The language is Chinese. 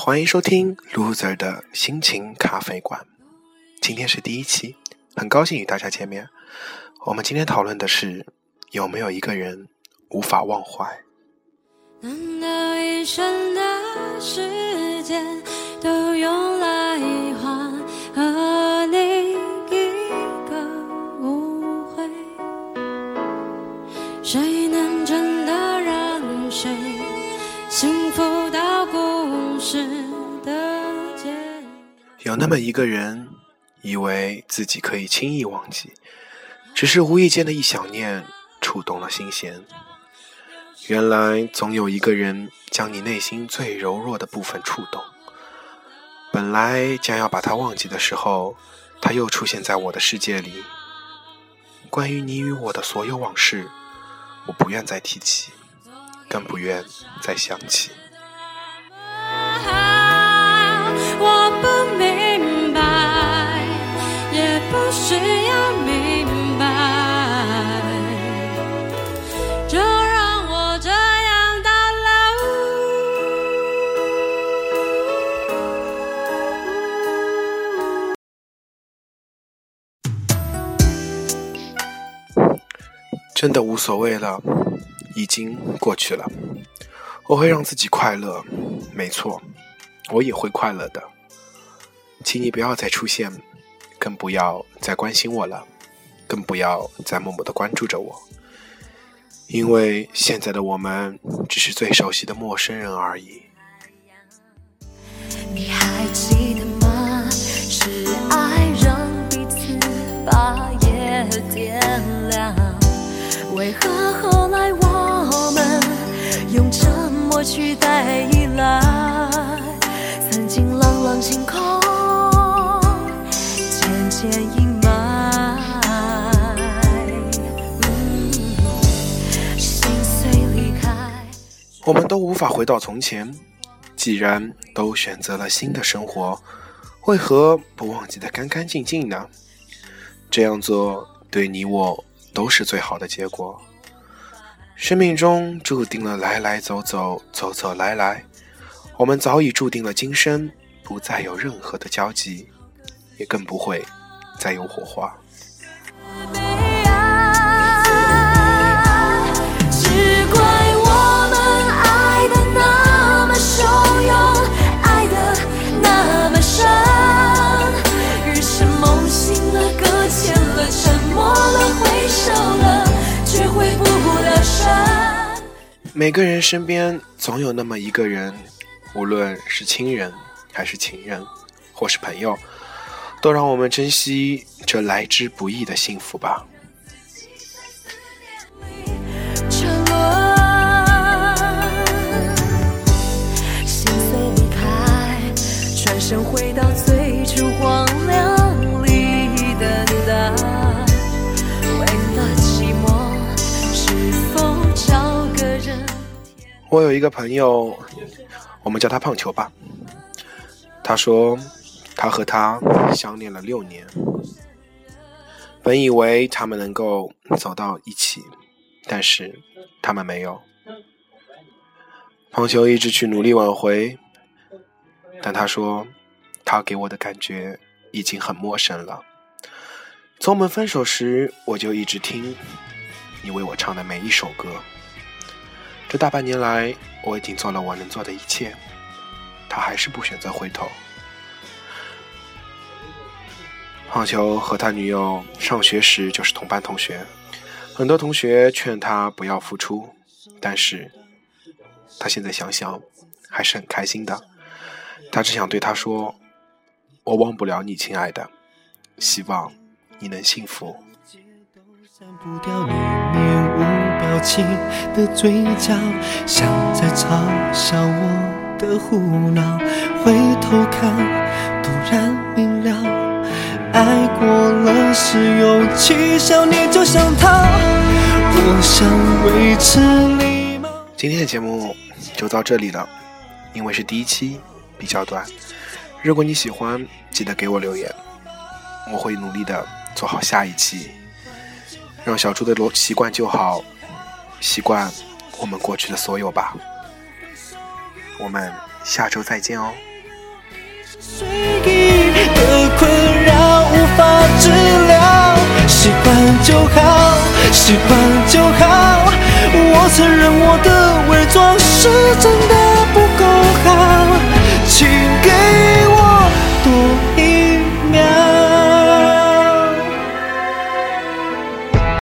欢迎收听 Loser 的心情咖啡馆。今天是第一期，很高兴与大家见面。我们今天讨论的是有没有一个人无法忘怀。难道一生的时间都用来有那么一个人，以为自己可以轻易忘记，只是无意间的一想念，触动了心弦。原来总有一个人将你内心最柔弱的部分触动。本来将要把他忘记的时候，他又出现在我的世界里。关于你与我的所有往事，我不愿再提起，更不愿再想起。真的无所谓了，已经过去了。我会让自己快乐，没错，我也会快乐的。请你不要再出现，更不要再关心我了，更不要再默默的关注着我，因为现在的我们只是最熟悉的陌生人而已。你还记得吗？是爱让彼此把为何后来我们用沉默取代依赖？曾经朗朗星空渐渐阴霾，心碎离开。我们都无法回到从前，既然都选择了新的生活，为何不忘记的干干净净呢？这样做对你我。都是最好的结果。生命中注定了来来走走，走走来来，我们早已注定了今生不再有任何的交集，也更不会再有火花。每个人身边总有那么一个人，无论是亲人还是情人，或是朋友，都让我们珍惜这来之不易的幸福吧。心碎离开，转身回到最我有一个朋友，我们叫他胖球吧。他说，他和他相恋了六年，本以为他们能够走到一起，但是他们没有。胖球一直去努力挽回，但他说，他给我的感觉已经很陌生了。从我们分手时，我就一直听你为我唱的每一首歌。这大半年来，我已经做了我能做的一切，他还是不选择回头。胖球和他女友上学时就是同班同学，很多同学劝他不要付出，但是他现在想想还是很开心的。他只想对他说：“我忘不了你，亲爱的，希望你能幸福。”表情的嘴角，像在嘲笑我的胡闹。回头看，突然明了，爱过了是勇气，想你就想他。我想维持礼貌。今天的节目就到这里了，因为是第一期，比较短。如果你喜欢，记得给我留言，我会努力的做好下一期，让小猪的逻习惯就好。习惯我们过去的所有吧，我们下周再见哦。随意的困扰无法治疗，习惯就好，习惯就好。我承认我的伪装是真的。